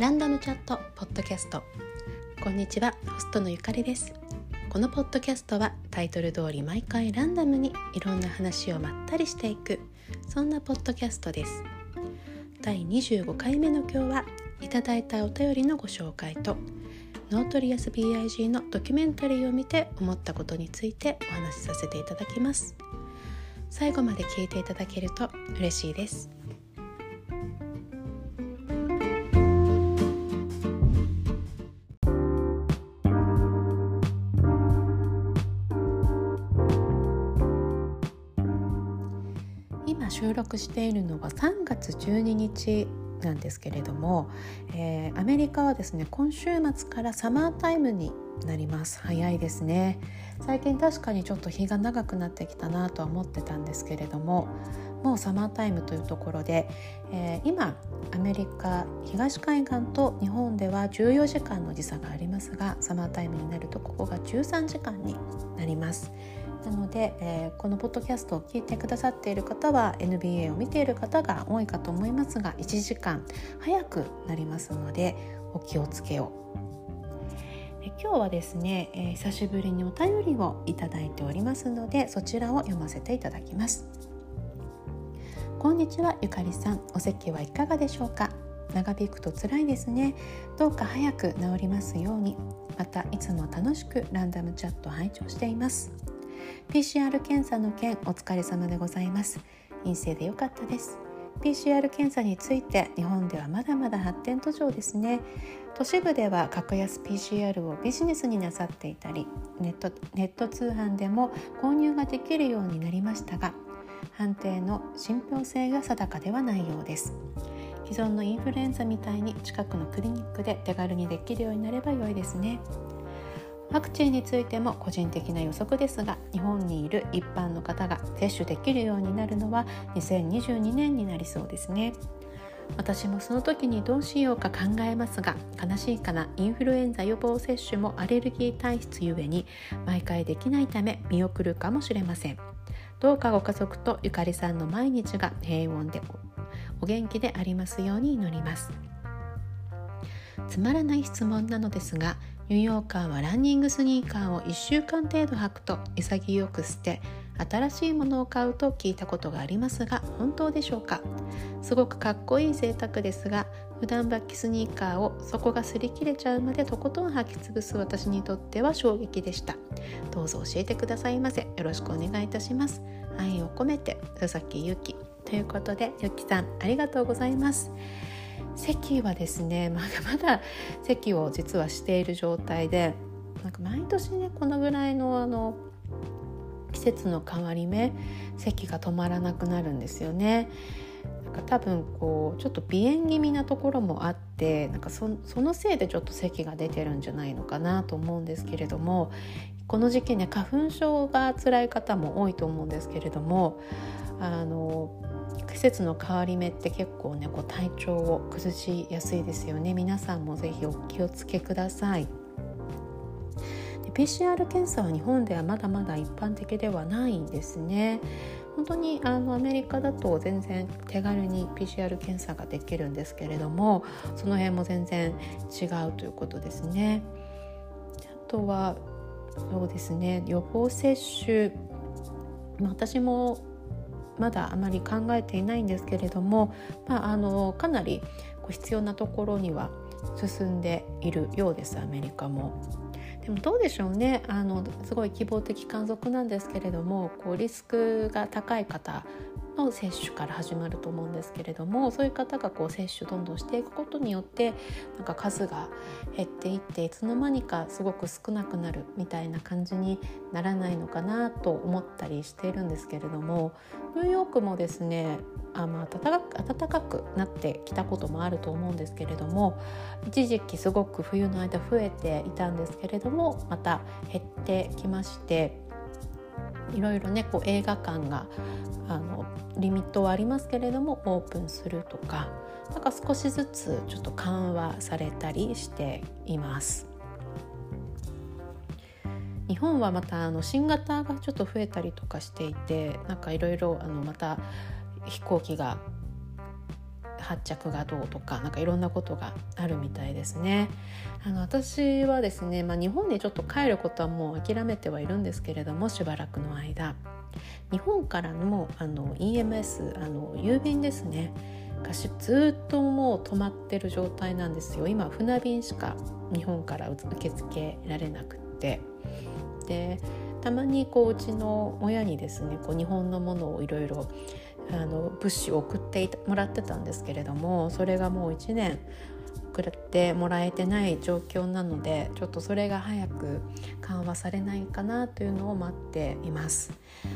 ランダムチャットポッドキャスト。こんにちはホストのゆかりです。このポッドキャストはタイトル通り毎回ランダムにいろんな話をまったりしていく。そんなポッドキャストです。第25回目の今日はいただいたお便りのご紹介とノートリアス BIG のドキュメンタリーを見て思ったことについてお話しさせていただきます。最後まで聞いていただけると嬉しいです。録しているのは3月12日なんですけれども、えー、アメリカはですね今週末からサマータイムになります早いですね最近確かにちょっと日が長くなってきたなとは思ってたんですけれどももうサマータイムというところで、えー、今アメリカ東海岸と日本では14時間の時差がありますがサマータイムになるとここが13時間になります。なので、えー、このポッドキャストを聞いてくださっている方は NBA を見ている方が多いかと思いますが1時間早くなりますのでお気をつけよう今日はですね、えー、久しぶりにお便りをいただいておりますのでそちらを読ませていただきます。こんにちはゆかりさん。お席はいかがでしょうか？長引くと辛いですね。どうか早く治りますように。またいつも楽しくランダムチャット拝聴しています。PCR 検査の件お疲れ様でございます。陰性でよかったです。PCR 検査について日本ではまだまだ発展途上ですね。都市部では格安 PCR をビジネスになさっていたりネットネット通販でも購入ができるようになりましたが判定の信憑性が定かではないようです。既存のインフルエンザみたいに近くのクリニックで手軽にできるようになれば良いですね。ワクチンについても個人的な予測ですが日本にいる一般の方が接種できるようになるのは2022年になりそうですね。私もその時にどうしようか考えますが悲しいかな。インフルエンザ予防接種もアレルギー体質ゆえに毎回できないため見送るかもしれません。どうかご家族とゆかりさんの毎日が平穏でお元気でありますように祈ります。つまらない質問なのですがニューヨーカーはランニングスニーカーを1週間程度履くと潔く捨て新しいものを買うと聞いたことがありますが本当でしょうか？すごくかっこいい贅沢ですが普段履きスニーカーを底が擦り切れちゃうまでとことん履き潰す私にとっては衝撃でした。どうぞ教えてくださいませ。よろしくお願いいたします。愛を込めて佐々木ゆき。ということでゆきさんありがとうございます。席はですね まだまだ席を実はしている状態でなんか毎年ねこのぐらいのあの季節の変わり目席が止まらなくなるんですよね。なんか多分こうちょっと鼻炎気味なところもあってなんかそのせいでちょっと咳が出てるんじゃないのかなと思うんですけれどもこの時期ね花粉症が辛い方も多いと思うんですけれどもあの季節の変わり目って結構ねこう体調を崩しやすいですよね。皆さんもぜひお気をつけください。PCR 検査は日本ではまだまだ一般的ではないんですね。本当にあのアメリカだと全然手軽に PCR 検査ができるんですけれどもその辺も全然違うということですね。あとはそうですね予防接種。私もまだあまり考えていないんですけれども、まあ、あのかなり必要なところには進んでいるようですアメリカも。でもどうでしょうねあのすごい希望的観測なんですけれどもこうリスクが高い方の接種から始まると思うんですけれどもそういう方がこう接種どんどんしていくことによってなんか数が減っていっていつの間にかすごく少なくなるみたいな感じにならないのかなと思ったりしているんですけれどもニューヨークもですねあまあ暖か暖かくなってきたこともあると思うんですけれども一時期すごく冬の間増えていたんですけれどもまた減ってきましていろいろねこう映画館があのリミットはありますけれどもオープンするとかなんか少しずつちょっと緩和されたりしています。日本はまたあの新型がちょっと増えたりとかしていてなんかいろいろまた飛行機が発着がどうとかなんかいろんなことがあるみたいですね。あの私はですね、まあ、日本にちょっと帰ることはもう諦めてはいるんですけれどもしばらくの間。日本からのあの EMS あの郵便ですね。がずっともう止まってる状態なんですよ。今船便しか日本から受け付けられなくって。でたまにこううちの親にですねこう日本のものをいろいろあの物資を送ってもらってたんですけれどもそれがもう1年送ってもらえてない状況なのでちょっとそれが早く緩和されないかなというのを待っています。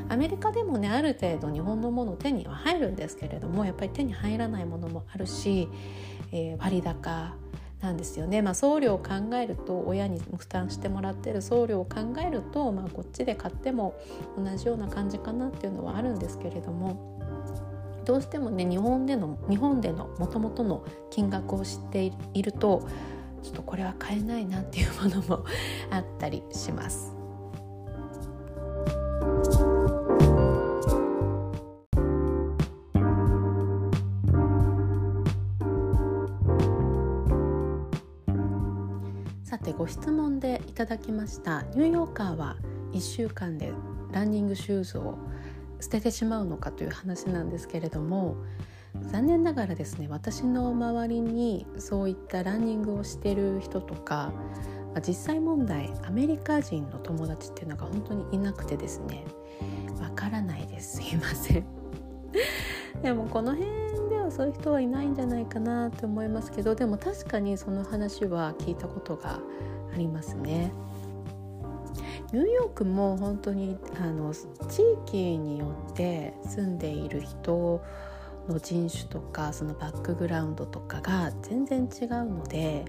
アメリカでもねある程度日本のもの手には入るんですけれどもやっぱり手に入らないものもあるし、えー、割高なんですよね、まあ、送料を考えると親に負担してもらってる送料を考えると、まあ、こっちで買っても同じような感じかなっていうのはあるんですけれどもどうしてもね日本での日本でのもともとの金額を知っているとちょっとこれは買えないなっていうものもあったりします。さてご質問でいただきましたニューヨーカーは1週間でランニングシューズを捨ててしまうのかという話なんですけれども残念ながらですね私の周りにそういったランニングをしてる人とか実際問題アメリカ人の友達っていうのが本当にいなくてですねわからないですすいません でもこの辺ではそういう人はいないんじゃないかなと思いますけどでも確かにその話は聞いたことがありますね。ニューヨークも本当にあの地域によって住んでいる人の人種とかそのバックグラウンドとかが全然違うので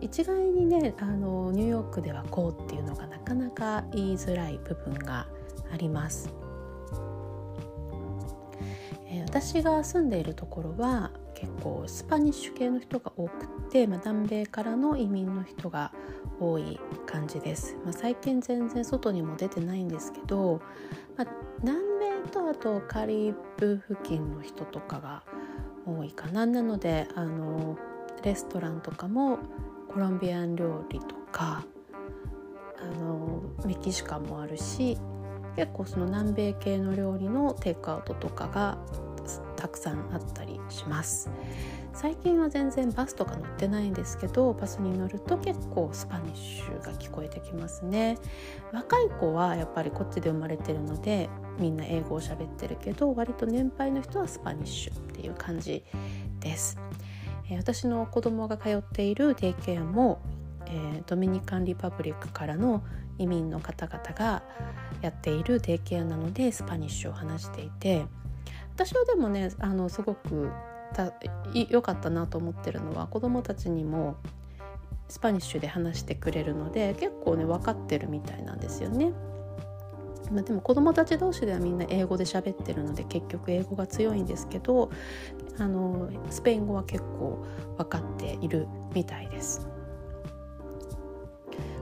一概にねあのニューヨークではこうっていうのがなかなか言いづらい部分があります。えー、私が住んでいるところは結構スパニッシュ系の人が多くて、まあ、南米からの移民の人が多い感じです、まあ、最近全然外にも出てないんですけど、まあ、南米とあとカリブ付近の人とかが多いかな。なのであのレストランとかもコロンビアン料理とかあのメキシカンもあるし結構その南米系の料理のテイクアウトとかがたくさんあったりします。最近は全然バスとか乗ってないんですけどバスに乗ると結構スパニッシュが聞こえてきますね。若い子はやっぱりこっちで生まれてるのでみんな英語を喋ってるけど割と年配の人は Spanish っていう感じです、え、私の子供が通っているデイケアも、え、 Dominican Republic からの移民の方々がやっているデイケアなので Spanish を話していて私はでもねあのすごく良かったなと思ってるのは子どもたちにも Spanish で話してくれるので結構ね分かってるみたいなんですよね。まあ、でも子どもたち同士ではみんな英語で喋ってるので結局英語が強いんですけどあのスペイン語は結構分かっているみたいです。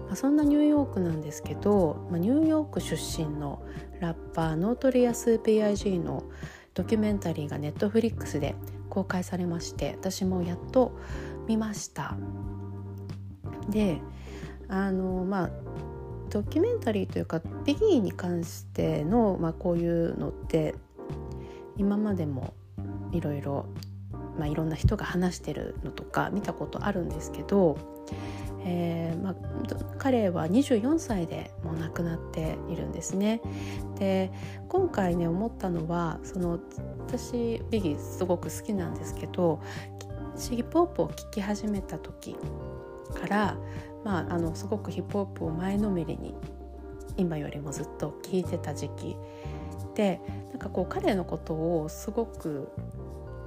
まあ、そんなニューヨークなんですけど、まあ、ニューヨーク出身のラッパーノートリアス PIG のドキュメンタリーがネットフリックスで公開されまして私もやっと見ました。であのまあドキュメンタリーというかビギーに関しての、まあ、こういうのって今までもいろいろ、いろんな人が話してるのとか見たことあるんですけどえーまあ、彼は24歳でもう亡くなっているんですね。で今回ね思ったのはその私ビギーすごく好きなんですけどヒップホップを聴き始めた時から、まあ、あのすごくヒップホップを前のめりに今よりもずっと聴いてた時期でなんかこう彼のことをすごく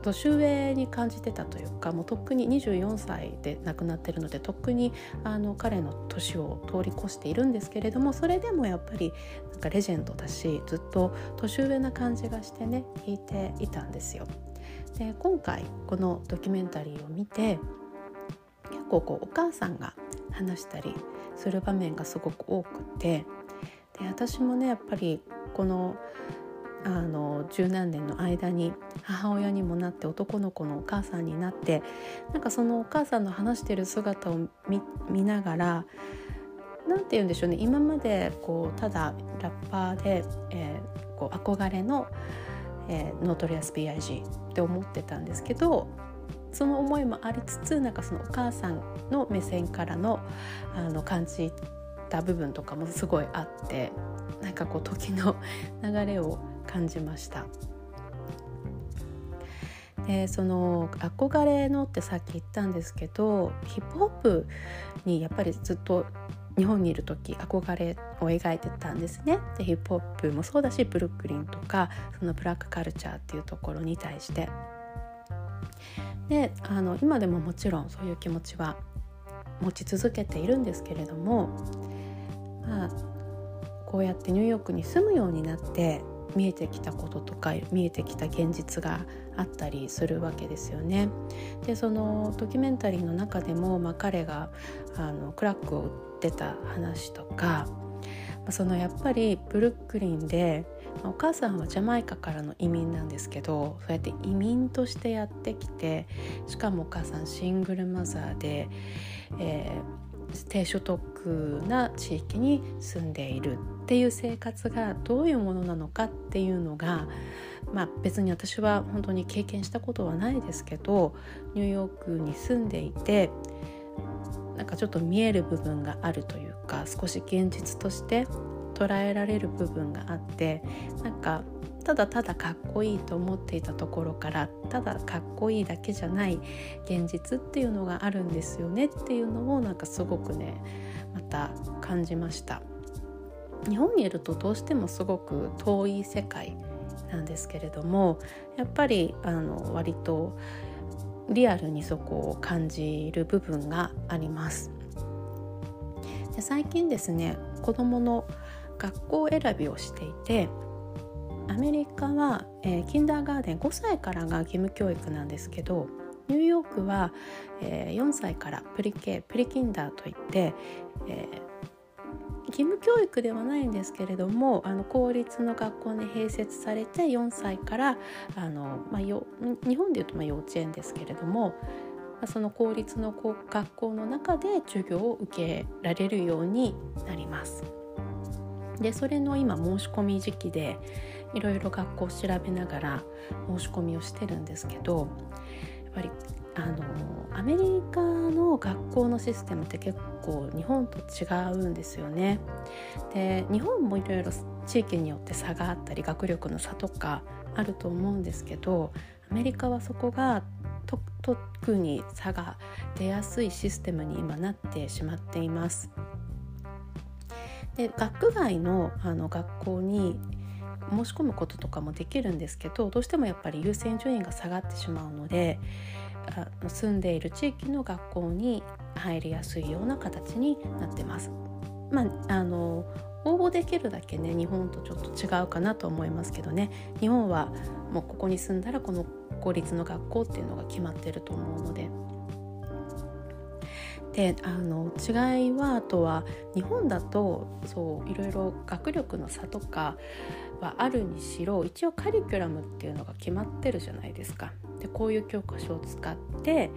年上に感じてたというかもうとっくに24歳で亡くなってるのでとっくにあの彼の年を通り越しているんですけれどもそれでもやっぱりなんかレジェンドだしずっと年上な感じがしてね弾いていたんですよ。で今回このドキュメンタリーを見て結構こうお母さんが話したりする場面がすごく多くてで私もねやっぱりこのあの十何年の間に母親にもなって男の子のお母さんになってなんかそのお母さんの話してる姿を見ながら何て言うんでしょうね今までこうただラッパーで、えー、こう憧れの、えー、 Notorious B.I.G. って思ってたんですけどその思いもありつつなんかそのお母さんの目線からのあの感じた部分とかもすごいあってなんかこう時の流れを感じました。でその憧れのってさっき言ったんですけどヒップホップにやっぱりずっと日本にいる時憧れを描いてたんですねでヒップホップもそうだしブルックリンとかそのブラックカルチャーっていうところに対してであの今でももちろんそういう気持ちは持ち続けているんですけれどもまあこうやってニューヨークに住むようになって見えてきたこととか見えてきた現実があったりするわけですよね。でそのドキュメンタリーの中でも、まあ、彼があのクラックを売ってた話とかそのやっぱりブルックリンでお母さんはジャマイカからの移民なんですけどそうやって移民としてやってきてしかもお母さんシングルマザーで、え、低所得な地域に住んでいるっていう生活がどういうものなのかっていうのが、まあ、別に私は本当に経験したことはないですけどニューヨークに住んでいてなんかちょっと見える部分があるというか少し現実として捉えられる部分があってなんかただただかっこいいと思っていたところからただかっこいいだけじゃない現実っていうのがあるんですよねっていうのをなんかすごくねまた感じました。日本にいるとどうしてもすごく遠い世界なんですけれどもやっぱりあの割とリアルにそこを感じる部分があります。で最近ですね子どもの学校選びをしていてアメリカは、えー、キンダーガーデン5歳からが義務教育なんですけどニューヨークは、えー、4歳からプリケプリキンダーといって、えー、義務教育ではないんですけれどもあの公立の学校に併設されて4歳からあの、まあ、よ日本でいうとま幼稚園ですけれども、その公立の学校の中で授業を受けられるようになります。でそれの今申し込み時期でいろいろ学校を調べながら申し込みをしてるんですけどやっぱりあのアメリカの学校のシステムって結構日本と違うんですよね。で日本もいろいろ地域によって差があったり学力の差とかあると思うんですけどアメリカはそこが特に差が出やすいシステムに今なってしまっています。で学区外のあの学校に申し込むこととかもできるんですけどどうしてもやっぱり優先順位が下がってしまうので住んでいる地域の学校に入りやすいような形になってます。まあ、あの応募できるだけね日本とちょっと違うかなと思いますけどね日本はもうここに住んだらこの公立の学校っていうのが決まってると思うので。であの違いはあとは日本だとそういろいろ学力の差とかはあるにしろ一応カリキュラムっていうのが決まってるじゃないですか。でこういう教科書を使って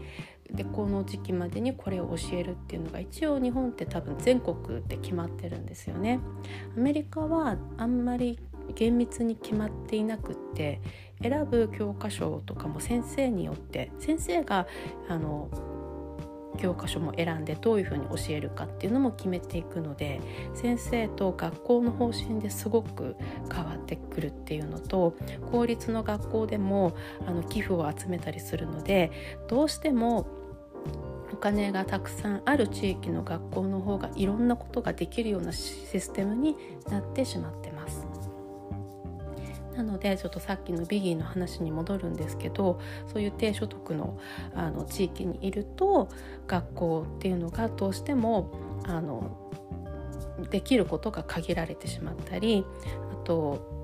でこの時期までにこれを教えるっていうのが一応日本って多分全国で決まってるんですよね。アメリカはあんまり厳密に決まっていなくって選ぶ教科書とかも先生によって先生があの教科書も選んでどういうふうに教えるかっていうのも決めていくので先生と学校の方針ですごく変わってくるっていうのと公立の学校でもあの寄付を集めたりするのでどうしてもお金がたくさんある地域の学校の方がいろんなことができるようなシステムになってしまって。なのでちょっとさっきのビギーの話に戻るんですけどそういう低所得のあの地域にいると学校っていうのがどうしてもあのできることが限られてしまったりあと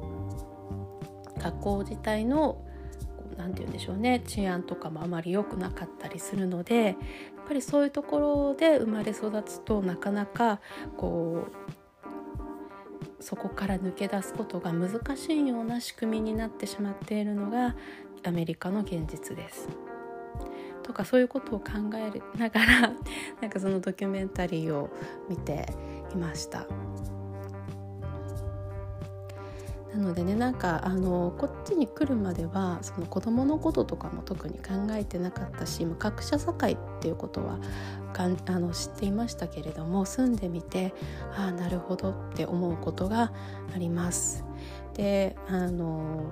学校自体の何て言うんでしょうね治安とかもあまり良くなかったりするのでやっぱりそういうところで生まれ育つとなかなかこうそこから抜け出すことが難しいような仕組みになってしまっているのがアメリカの現実です。とかそういうことを考えながらなんかそのドキュメンタリーを見ていました。なのでねなんかあのこっちに来るまではその子どものこととかも特に考えてなかったし格差社会っていうことはかんあの知っていましたけれども住んでみてああなるほどって思うことがあります。であの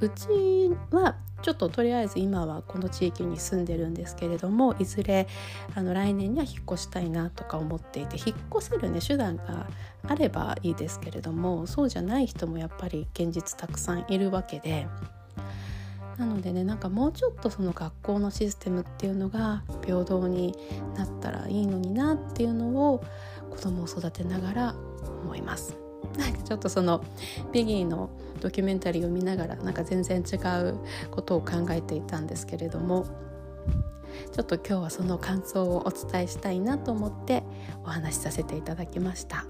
うちはちょっととりあえず今はこの地域に住んでるんですけれどもいずれあの来年には引っ越したいなとか思っていて引っ越せるね手段があればいいですけれどもそうじゃない人もやっぱり現実たくさんいるわけで。なのでねなんかもうちょっとその学校のシステムっていうのが平等になったらいいのになっていうのを子供を育てながら思います。なんかちょっとそのビギーのドキュメンタリーを見ながらなんか全然違うことを考えていたんですけれどもちょっと今日はその感想をお伝えしたいなと思ってお話しさせていただきました。